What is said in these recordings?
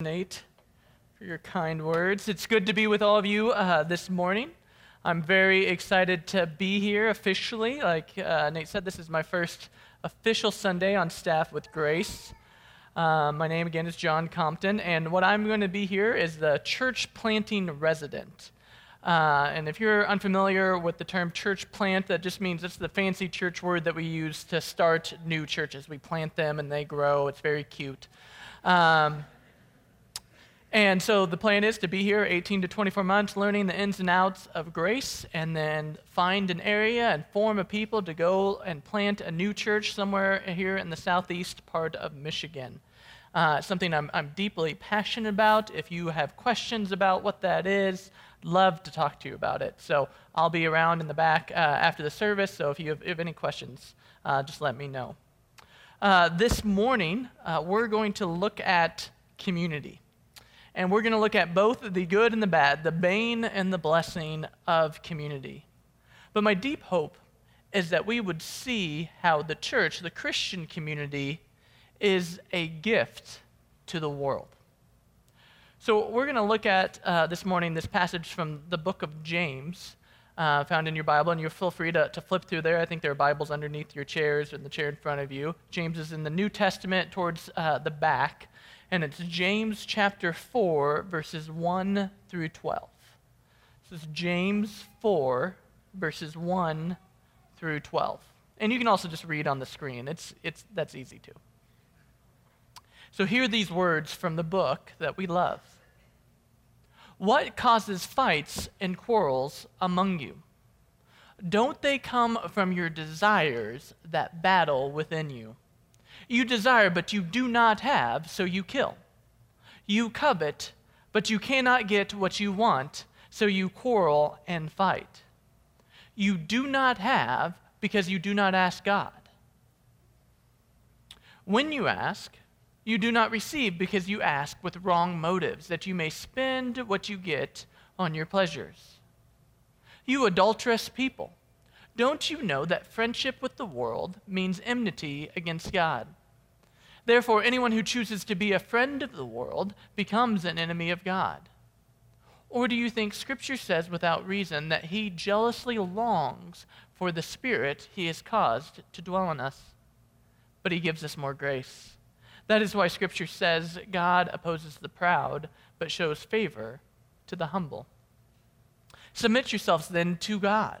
Nate, for your kind words. It's good to be with all of you uh, this morning. I'm very excited to be here officially. Like uh, Nate said, this is my first official Sunday on staff with Grace. Uh, my name again is John Compton, and what I'm going to be here is the church planting resident. Uh, and if you're unfamiliar with the term church plant, that just means it's the fancy church word that we use to start new churches. We plant them and they grow. It's very cute. Um, and so the plan is to be here 18 to 24 months, learning the ins and outs of grace, and then find an area and form a people to go and plant a new church somewhere here in the southeast part of Michigan. Uh, something I'm, I'm deeply passionate about. If you have questions about what that is, love to talk to you about it. So I'll be around in the back uh, after the service. So if you have, if any questions, uh, just let me know. Uh, this morning, uh, we're going to look at community and we're going to look at both the good and the bad, the bane and the blessing of community. But my deep hope is that we would see how the church, the Christian community, is a gift to the world. So we're going to look at uh, this morning this passage from the book of James. Uh, found in your Bible, and you feel free to, to flip through there. I think there are Bibles underneath your chairs and the chair in front of you. James is in the New Testament towards uh, the back and it's James chapter 4, verses 1 through 12. This is James 4, verses 1 through 12. And you can also just read on the screen. It's, it's, that's easy too. So hear these words from the book that we love. What causes fights and quarrels among you? Don't they come from your desires that battle within you? You desire, but you do not have, so you kill. You covet, but you cannot get what you want, so you quarrel and fight. You do not have because you do not ask God. When you ask, you do not receive because you ask with wrong motives, that you may spend what you get on your pleasures. You adulterous people. Don't you know that friendship with the world means enmity against God? Therefore, anyone who chooses to be a friend of the world becomes an enemy of God. Or do you think Scripture says without reason that he jealously longs for the Spirit he has caused to dwell in us? But he gives us more grace. That is why Scripture says God opposes the proud, but shows favor to the humble. Submit yourselves then to God.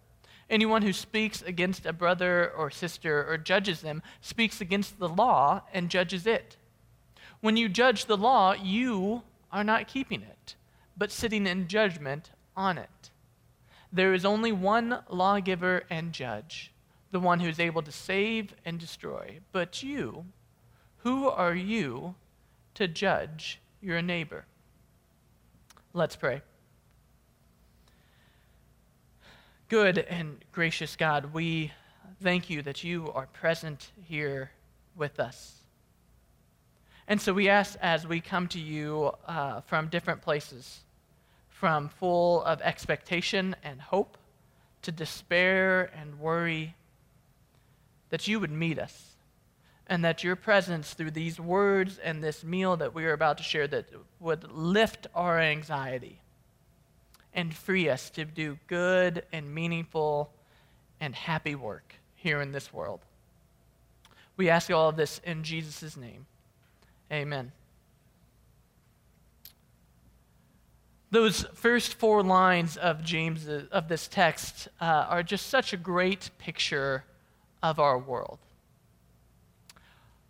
Anyone who speaks against a brother or sister or judges them speaks against the law and judges it. When you judge the law, you are not keeping it, but sitting in judgment on it. There is only one lawgiver and judge, the one who is able to save and destroy. But you, who are you to judge your neighbor? Let's pray. Good and gracious God, we thank you that you are present here with us. And so we ask as we come to you uh, from different places, from full of expectation and hope to despair and worry, that you would meet us and that your presence through these words and this meal that we are about to share that would lift our anxiety and free us to do good and meaningful and happy work here in this world. We ask all of this in Jesus' name. Amen. Those first four lines of James of this text uh, are just such a great picture of our world.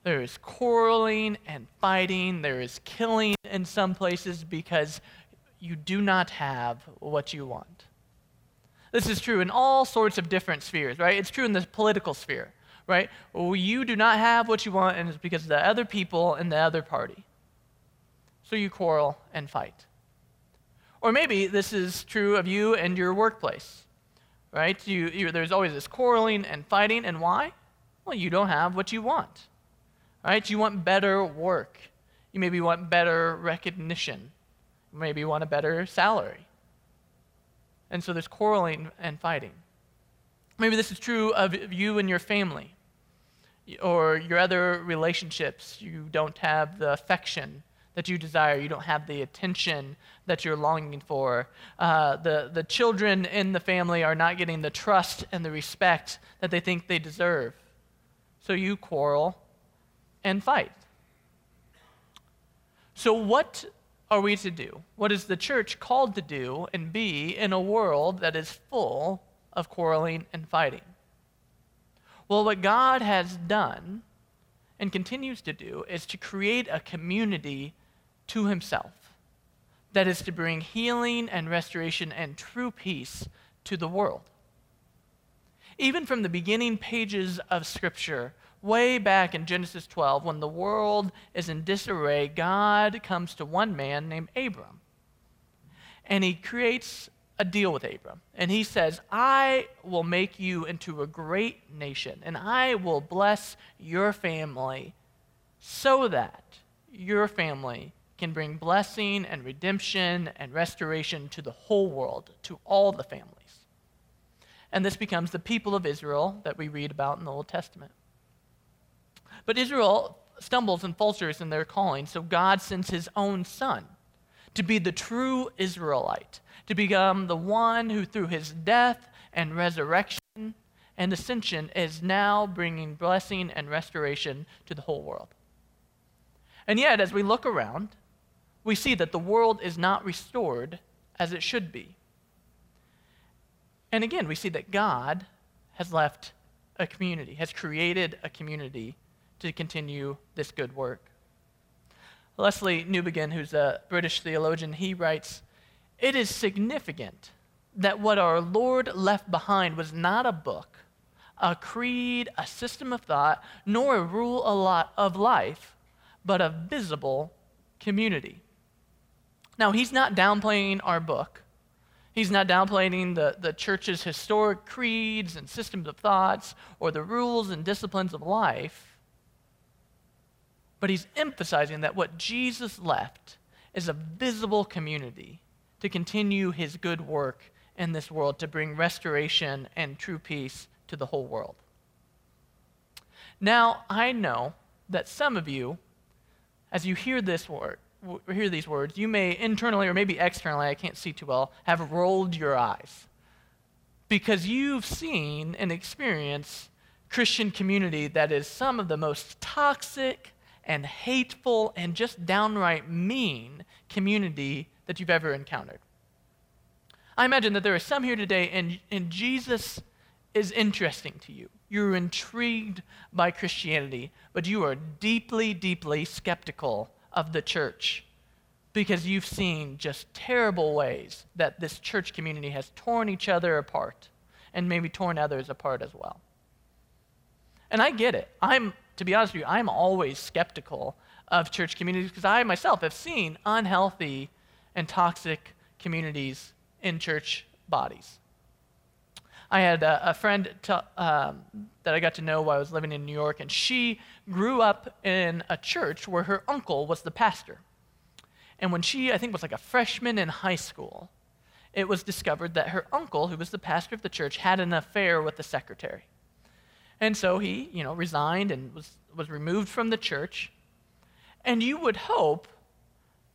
There is quarreling and fighting. There is killing in some places because you do not have what you want. This is true in all sorts of different spheres, right? It's true in the political sphere, right? Well, you do not have what you want, and it's because of the other people in the other party. So you quarrel and fight. Or maybe this is true of you and your workplace, right? You, you, there's always this quarreling and fighting, and why? Well, you don't have what you want, right? You want better work. You maybe want better recognition. Maybe want a better salary. And so there's quarreling and fighting. Maybe this is true of you and your family or your other relationships. You don't have the affection that you desire. You don't have the attention that you're longing for. Uh, the, the children in the family are not getting the trust and the respect that they think they deserve. So you quarrel and fight. So, what are we to do? What is the church called to do and be in a world that is full of quarreling and fighting? Well, what God has done and continues to do is to create a community to himself that is to bring healing and restoration and true peace to the world. Even from the beginning pages of Scripture, way back in Genesis 12, when the world is in disarray, God comes to one man named Abram. And he creates a deal with Abram. And he says, I will make you into a great nation, and I will bless your family so that your family can bring blessing and redemption and restoration to the whole world, to all the families. And this becomes the people of Israel that we read about in the Old Testament. But Israel stumbles and falters in their calling, so God sends his own son to be the true Israelite, to become the one who, through his death and resurrection and ascension, is now bringing blessing and restoration to the whole world. And yet, as we look around, we see that the world is not restored as it should be. And again, we see that God has left a community, has created a community to continue this good work. Lesslie Newbigin, who's a British theologian, he writes It is significant that what our Lord left behind was not a book, a creed, a system of thought, nor a rule of life, but a visible community. Now, he's not downplaying our book. He's not downplaying the, the church's historic creeds and systems of thoughts or the rules and disciplines of life. But he's emphasizing that what Jesus left is a visible community to continue his good work in this world to bring restoration and true peace to the whole world. Now, I know that some of you, as you hear this word, hear these words, you may internally or maybe externally, I can't see too well, have rolled your eyes because you've seen and experienced Christian community that is some of the most toxic, and hateful and just downright mean community that you've ever encountered. I imagine that there are some here today, and, and Jesus is interesting to you. You're intrigued by Christianity, but you are deeply, deeply skeptical of the church because you've seen just terrible ways that this church community has torn each other apart and maybe torn others apart as well. And I get it. I'm to be honest with you, I'm always skeptical of church communities because I myself have seen unhealthy and toxic communities in church bodies. I had a, a friend um, that I got to know while I was living in New York, and she grew up in a church where her uncle was the pastor. And when she, I think, was like a freshman in high school, it was discovered that her uncle, who was the pastor of the church, had an affair with the secretary. And so he, you know, resigned and was, was removed from the church. And you would hope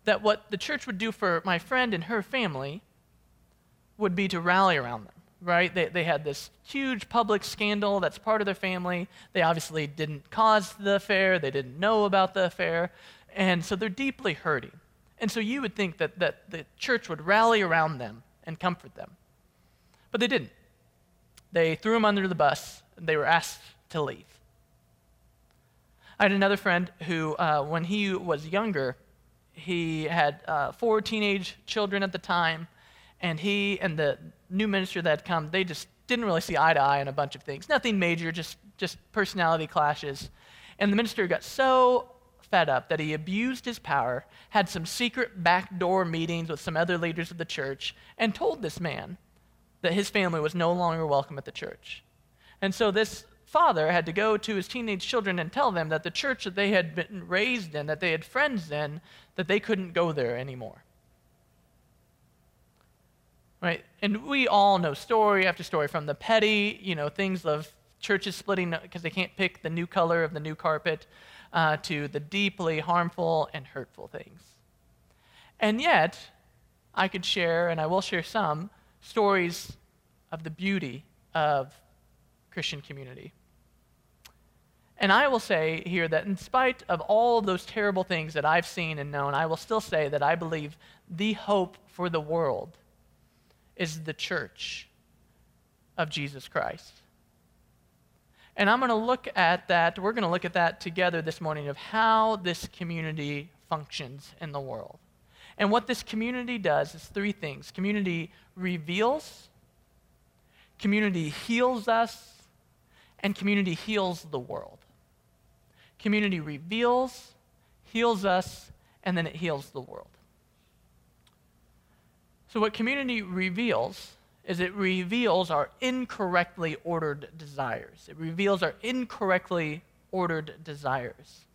that what the church would do for my friend and her family would be to rally around them, right? They, they had this huge public scandal that's part of their family. They obviously didn't cause the affair, they didn't know about the affair. And so they're deeply hurting. And so you would think that, that the church would rally around them and comfort them. But they didn't. They threw him under the bus they were asked to leave. I had another friend who, uh, when he was younger, he had uh, four teenage children at the time, and he and the new minister that had come, they just didn't really see eye to eye on a bunch of things. Nothing major, just, just personality clashes. And the minister got so fed up that he abused his power, had some secret backdoor meetings with some other leaders of the church, and told this man that his family was no longer welcome at the church. And so this father had to go to his teenage children and tell them that the church that they had been raised in, that they had friends in, that they couldn't go there anymore. Right? And we all know story after story from the petty, you know, things of churches splitting because they can't pick the new color of the new carpet uh, to the deeply harmful and hurtful things. And yet, I could share, and I will share some, stories of the beauty of Christian community. And I will say here that in spite of all of those terrible things that I've seen and known, I will still say that I believe the hope for the world is the church of Jesus Christ. And I'm going to look at that, we're going to look at that together this morning of how this community functions in the world. And what this community does is three things community reveals, community heals us, and community heals the world. Community reveals, heals us, and then it heals the world. So, what community reveals is it reveals our incorrectly ordered desires. It reveals our incorrectly ordered desires.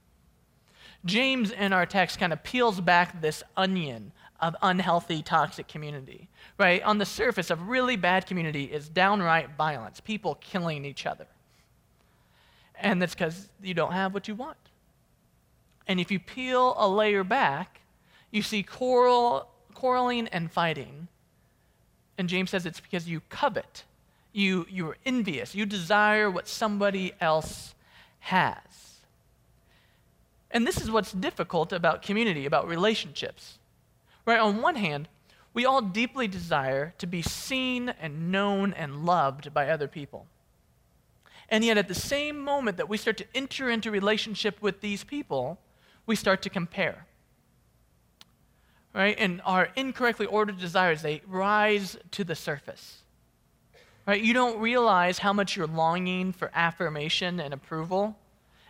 James in our text kind of peels back this onion of unhealthy, toxic community. Right? On the surface of really bad community is downright violence, people killing each other. And that's because you don't have what you want. And if you peel a layer back, you see quarrel, quarreling and fighting and James says it's because you covet, you, you're envious, you desire what somebody else has. And this is what's difficult about community, about relationships. Right? On one hand, we all deeply desire to be seen and known and loved by other people. And yet, at the same moment that we start to enter into relationship with these people, we start to compare right? And our incorrectly ordered desires, they rise to the surface. Right? You don't realize how much you're longing for affirmation and approval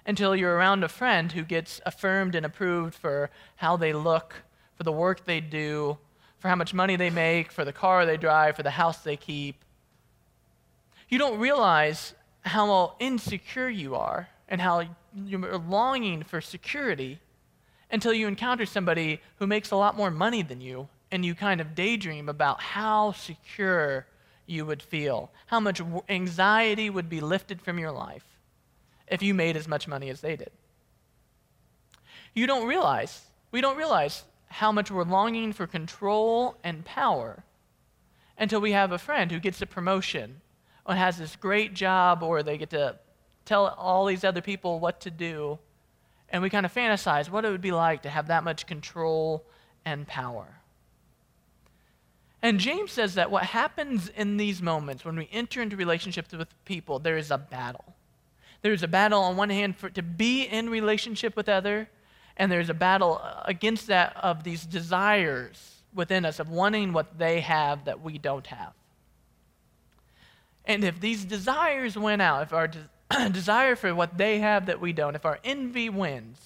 until you're around a friend who gets affirmed and approved for how they look, for the work they do, for how much money they make, for the car they drive, for the house they keep. You don't realize how insecure you are and how you're longing for security until you encounter somebody who makes a lot more money than you and you kind of daydream about how secure you would feel, how much anxiety would be lifted from your life if you made as much money as they did. You don't realize, we don't realize how much we're longing for control and power until we have a friend who gets a promotion or has this great job or they get to tell all these other people what to do and we kind of fantasize what it would be like to have that much control and power. And James says that what happens in these moments when we enter into relationships with people, there is a battle. There's a battle on one hand for to be in relationship with other, and there's a battle against that of these desires within us of wanting what they have that we don't have. And if these desires went out, if our de- desire for what they have that we don't, if our envy wins,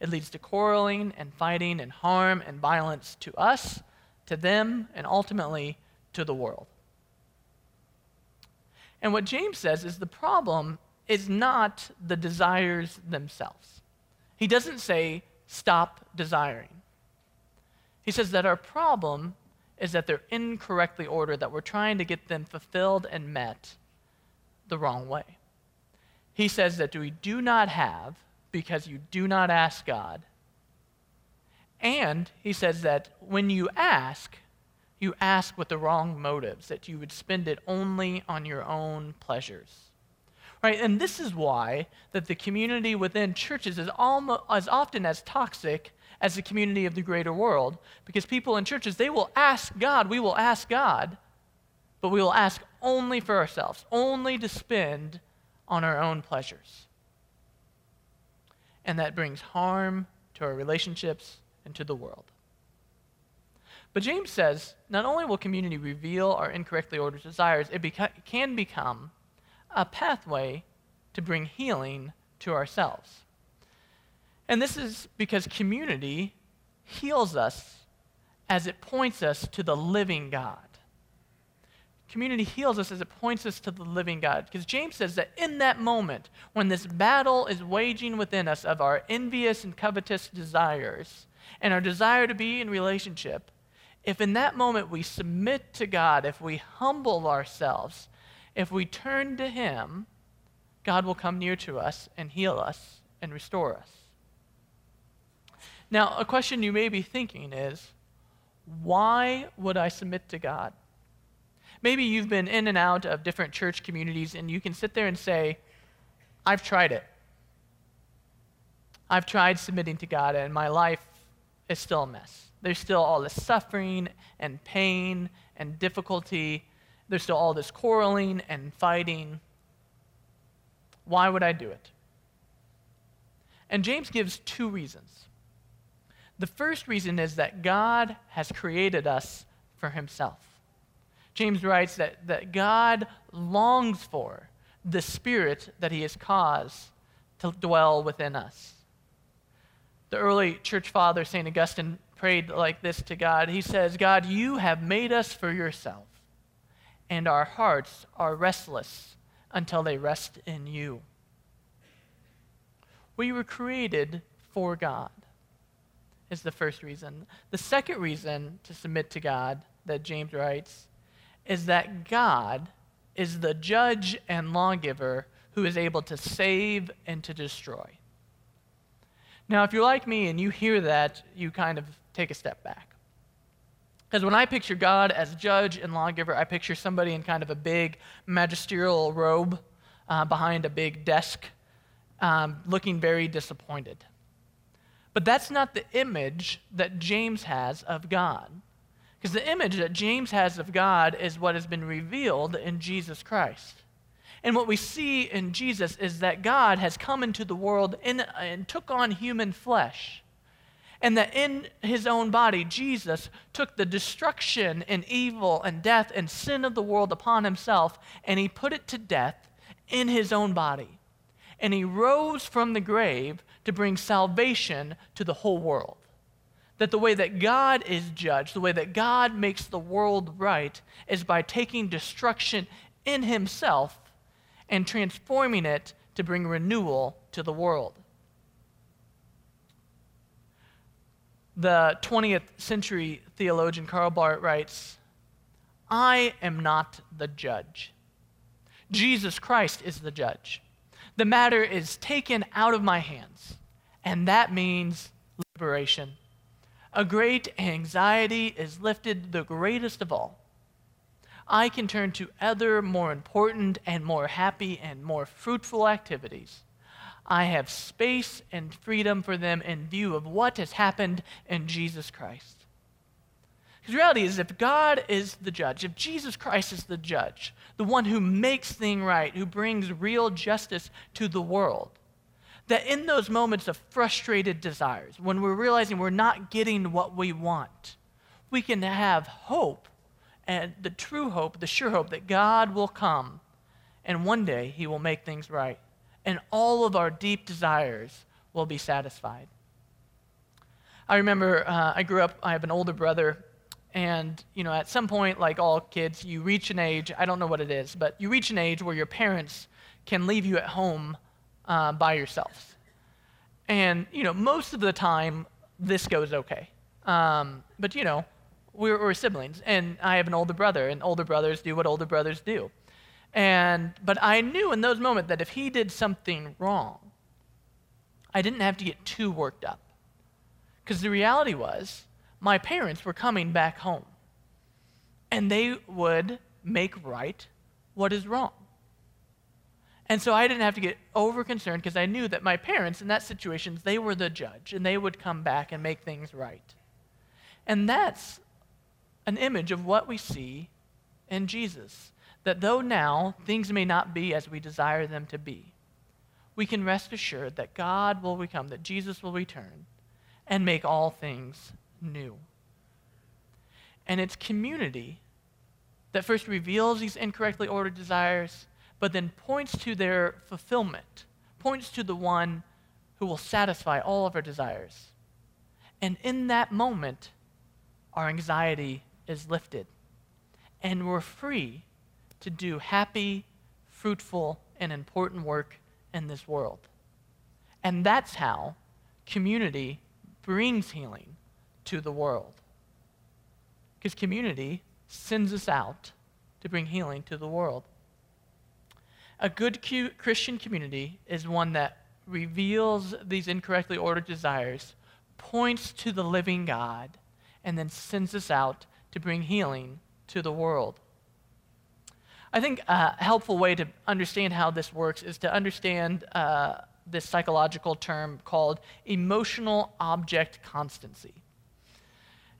it leads to quarreling and fighting and harm and violence to us, to them, and ultimately to the world. And what James says is the problem is not the desires themselves. He doesn't say, stop desiring. He says that our problem is that they're incorrectly ordered, that we're trying to get them fulfilled and met the wrong way he says that we do not have because you do not ask God. And he says that when you ask, you ask with the wrong motives, that you would spend it only on your own pleasures. Right? And this is why that the community within churches is almost as often as toxic as the community of the greater world because people in churches they will ask God, we will ask God, but we will ask only for ourselves, only to spend on our own pleasures. And that brings harm to our relationships and to the world. But James says not only will community reveal our incorrectly ordered desires, it beca- can become a pathway to bring healing to ourselves. And this is because community heals us as it points us to the living God. Community heals us as it points us to the living God. Because James says that in that moment, when this battle is waging within us of our envious and covetous desires and our desire to be in relationship, if in that moment we submit to God, if we humble ourselves, if we turn to Him, God will come near to us and heal us and restore us. Now, a question you may be thinking is why would I submit to God? Maybe you've been in and out of different church communities and you can sit there and say, I've tried it. I've tried submitting to God and my life is still a mess. There's still all this suffering and pain and difficulty. There's still all this quarreling and fighting. Why would I do it? And James gives two reasons. The first reason is that God has created us for himself. James writes that, that God longs for the spirit that he has caused to dwell within us. The early church father, St. Augustine, prayed like this to God. He says, God, you have made us for yourself, and our hearts are restless until they rest in you. We were created for God is the first reason. The second reason to submit to God that James writes is that God is the judge and lawgiver who is able to save and to destroy. Now, if you're like me and you hear that, you kind of take a step back. Because when I picture God as judge and lawgiver, I picture somebody in kind of a big magisterial robe uh, behind a big desk, um, looking very disappointed. But that's not the image that James has of God. Because the image that James has of God is what has been revealed in Jesus Christ. And what we see in Jesus is that God has come into the world in, and took on human flesh. And that in his own body, Jesus took the destruction and evil and death and sin of the world upon himself, and he put it to death in his own body. And he rose from the grave to bring salvation to the whole world. That the way that God is judged, the way that God makes the world right, is by taking destruction in himself and transforming it to bring renewal to the world. The 20th century theologian Karl Barth writes I am not the judge. Jesus Christ is the judge. The matter is taken out of my hands, and that means liberation. A great anxiety is lifted, the greatest of all. I can turn to other more important and more happy and more fruitful activities. I have space and freedom for them in view of what has happened in Jesus Christ. Because the reality is, if God is the judge, if Jesus Christ is the judge, the one who makes things right, who brings real justice to the world, that in those moments of frustrated desires, when we're realizing we're not getting what we want, we can have hope and the true hope, the sure hope that God will come and one day he will make things right and all of our deep desires will be satisfied. I remember uh, I grew up, I have an older brother and, you know, at some point, like all kids, you reach an age, I don't know what it is, but you reach an age where your parents can leave you at home uh, by yourselves. And, you know, most of the time, this goes okay. Um, but, you know, we're, we're siblings, and I have an older brother, and older brothers do what older brothers do. And, but I knew in those moments that if he did something wrong, I didn't have to get too worked up. Because the reality was, my parents were coming back home. And they would make right what is wrong. And so I didn't have to get over concerned because I knew that my parents in that situation, they were the judge and they would come back and make things right. And that's an image of what we see in Jesus. That though now things may not be as we desire them to be, we can rest assured that God will become, that Jesus will return and make all things new. And it's community that first reveals these incorrectly ordered desires, but then points to their fulfillment, points to the one who will satisfy all of our desires. And in that moment, our anxiety is lifted, and we're free to do happy, fruitful, and important work in this world. And that's how community brings healing to the world. Because community sends us out to bring healing to the world. A good Christian community is one that reveals these incorrectly ordered desires, points to the living God, and then sends us out to bring healing to the world. I think a helpful way to understand how this works is to understand uh, this psychological term called emotional object constancy.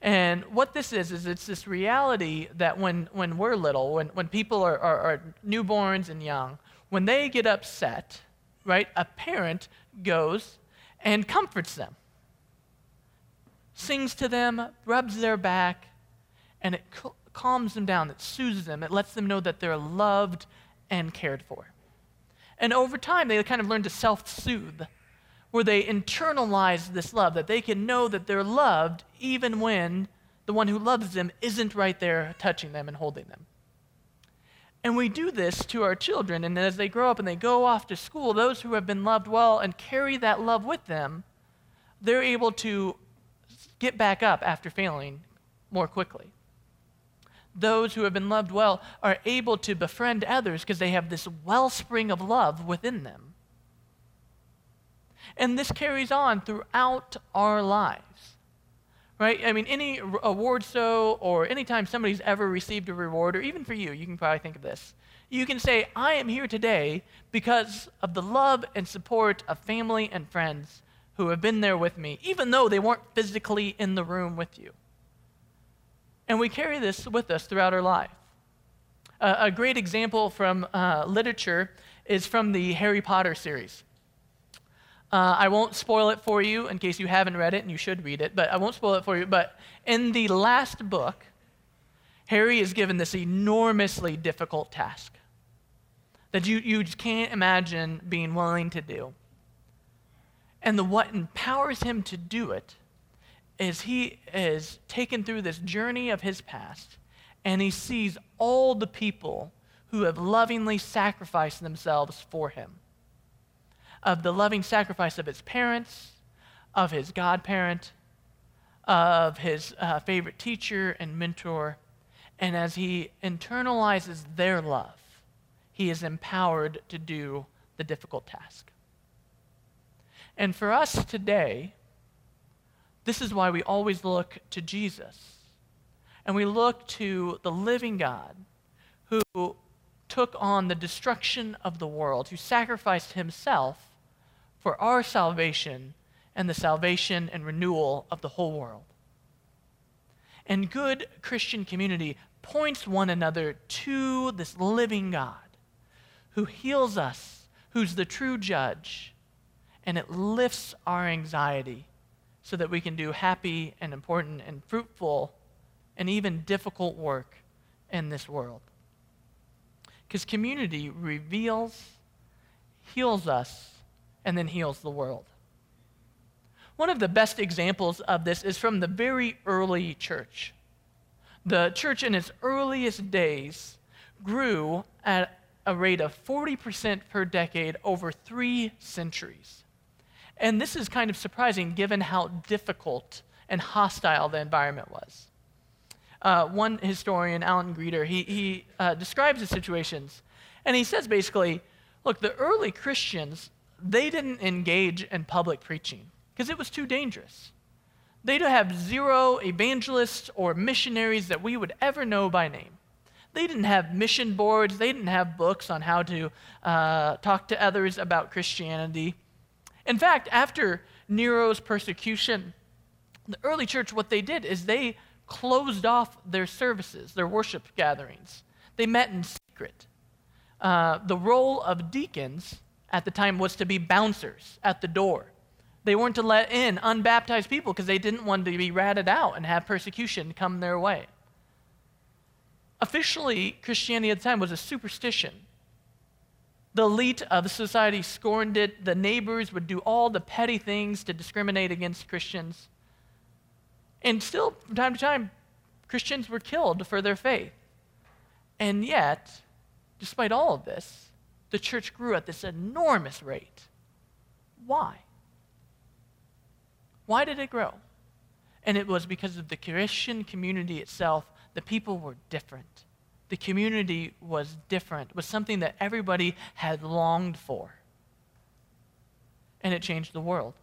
And what this is, is it's this reality that when, when we're little, when, when people are, are, are newborns and young, when they get upset, right, a parent goes and comforts them, sings to them, rubs their back, and it calms them down, it soothes them, it lets them know that they're loved and cared for. And over time, they kind of learn to self soothe, where they internalize this love, that they can know that they're loved even when the one who loves them isn't right there touching them and holding them. And we do this to our children, and as they grow up and they go off to school, those who have been loved well and carry that love with them, they're able to get back up after failing more quickly those who have been loved well are able to befriend others because they have this wellspring of love within them. And this carries on throughout our lives. Right? I mean, any award show or anytime somebody's ever received a reward, or even for you, you can probably think of this. You can say, I am here today because of the love and support of family and friends who have been there with me, even though they weren't physically in the room with you. And we carry this with us throughout our life. Uh, a great example from uh, literature is from the Harry Potter series. Uh, I won't spoil it for you in case you haven't read it, and you should read it, but I won't spoil it for you. But in the last book, Harry is given this enormously difficult task that you, you can't imagine being willing to do. And the, what empowers him to do it is he is taken through this journey of his past and he sees all the people who have lovingly sacrificed themselves for him. Of the loving sacrifice of his parents, of his godparent, of his uh, favorite teacher and mentor. And as he internalizes their love, he is empowered to do the difficult task. And for us today, this is why we always look to Jesus. And we look to the living God who took on the destruction of the world, who sacrificed himself for our salvation and the salvation and renewal of the whole world. And good Christian community points one another to this living God who heals us, who's the true judge, and it lifts our anxiety so that we can do happy and important and fruitful and even difficult work in this world. Because community reveals, heals us, and then heals the world. One of the best examples of this is from the very early church. The church in its earliest days grew at a rate of 40% per decade over three centuries. And this is kind of surprising given how difficult and hostile the environment was. Uh, one historian, Alan Kreider, he, he uh, describes the situations, and he says basically, look, the early Christians, they didn't engage in public preaching because it was too dangerous. They'd have zero evangelists or missionaries that we would ever know by name. They didn't have mission boards. They didn't have books on how to uh, talk to others about Christianity. In fact, after Nero's persecution, the early church, what they did is they closed off their services, their worship gatherings. They met in secret. Uh, the role of deacons at the time was to be bouncers at the door. They weren't to let in unbaptized people because they didn't want to be ratted out and have persecution come their way. Officially, Christianity at the time was a superstition. The elite of society scorned it. The neighbors would do all the petty things to discriminate against Christians. And still, from time to time, Christians were killed for their faith. And yet, despite all of this, the church grew at this enormous rate. Why? Why did it grow? And it was because of the Christian community itself. The people were different. The community was different, was something that everybody had longed for. And it changed the world.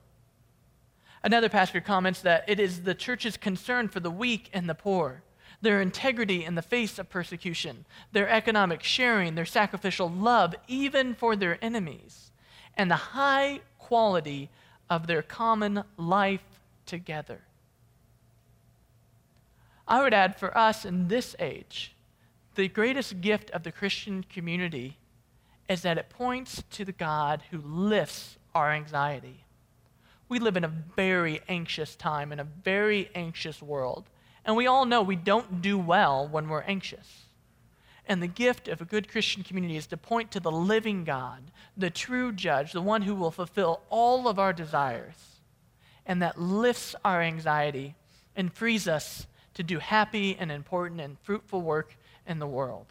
Another pastor comments that it is the church's concern for the weak and the poor, their integrity in the face of persecution, their economic sharing, their sacrificial love, even for their enemies, and the high quality of their common life together. I would add for us in this age, the greatest gift of the Christian community is that it points to the God who lifts our anxiety. We live in a very anxious time, in a very anxious world. And we all know we don't do well when we're anxious. And the gift of a good Christian community is to point to the living God, the true judge, the one who will fulfill all of our desires, and that lifts our anxiety and frees us to do happy and important and fruitful work in the world.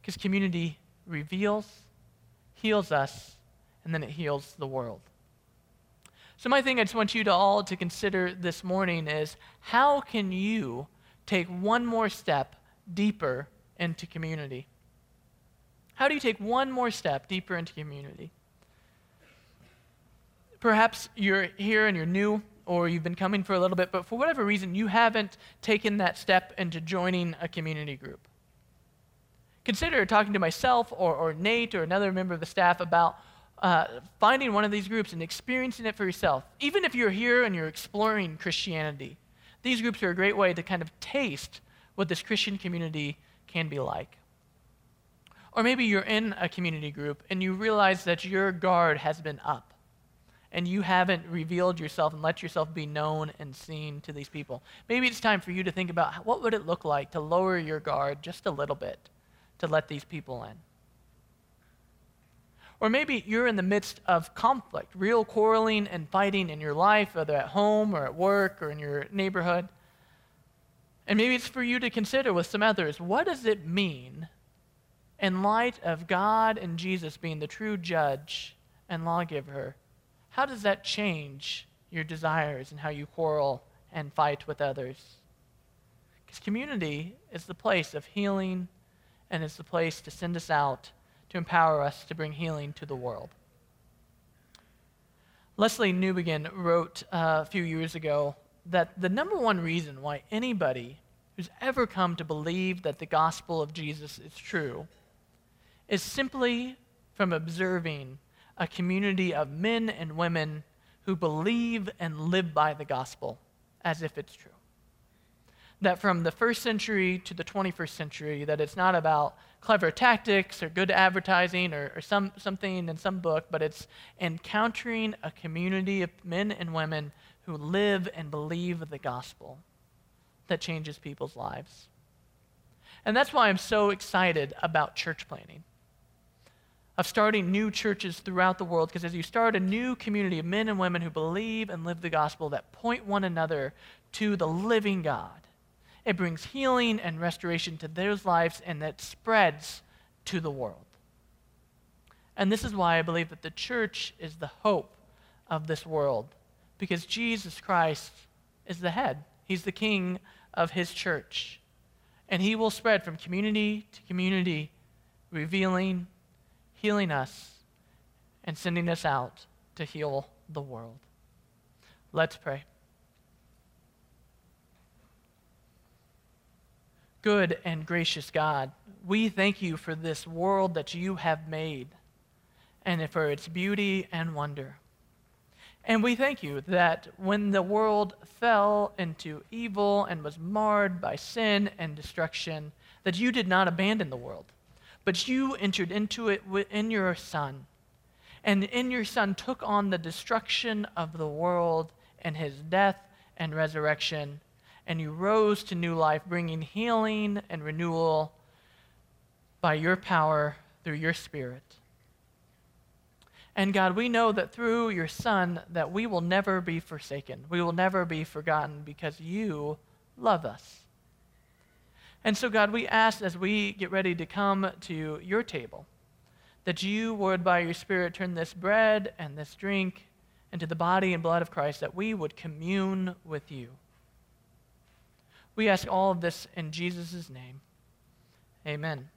Because community reveals, heals us, and then it heals the world. So, my thing I just want you to all to consider this morning is how can you take one more step deeper into community? How do you take one more step deeper into community? Perhaps you're here and you're new, or you've been coming for a little bit, but for whatever reason, you haven't taken that step into joining a community group. Consider talking to myself or, or Nate or another member of the staff about uh, finding one of these groups and experiencing it for yourself. Even if you're here and you're exploring Christianity, these groups are a great way to kind of taste what this Christian community can be like. Or maybe you're in a community group and you realize that your guard has been up and you haven't revealed yourself and let yourself be known and seen to these people. Maybe it's time for you to think about what would it look like to lower your guard just a little bit to let these people in. Or maybe you're in the midst of conflict, real quarreling and fighting in your life, whether at home or at work or in your neighborhood. And maybe it's for you to consider with some others what does it mean in light of God and Jesus being the true judge and lawgiver? How does that change your desires and how you quarrel and fight with others? Because community is the place of healing and it's the place to send us out to empower us to bring healing to the world. Lesslie Newbigin wrote uh, a few years ago that the number one reason why anybody who's ever come to believe that the gospel of Jesus is true is simply from observing a community of men and women who believe and live by the gospel as if it's true that from the first century to the 21st century, that it's not about clever tactics or good advertising or, or some, something in some book, but it's encountering a community of men and women who live and believe the gospel that changes people's lives. And that's why I'm so excited about church planting, of starting new churches throughout the world, because as you start a new community of men and women who believe and live the gospel that point one another to the living God, it brings healing and restoration to their lives, and that spreads to the world. And this is why I believe that the church is the hope of this world, because Jesus Christ is the head, He's the king of His church. And He will spread from community to community, revealing, healing us, and sending us out to heal the world. Let's pray. Good and gracious God, we thank you for this world that you have made and for its beauty and wonder. And we thank you that when the world fell into evil and was marred by sin and destruction, that you did not abandon the world, but you entered into it in your Son. And in your Son took on the destruction of the world and his death and resurrection and you rose to new life, bringing healing and renewal by your power through your Spirit. And God, we know that through your Son that we will never be forsaken. We will never be forgotten because you love us. And so, God, we ask as we get ready to come to your table that you would, by your Spirit, turn this bread and this drink into the body and blood of Christ, that we would commune with you. We ask all of this in Jesus' name. Amen.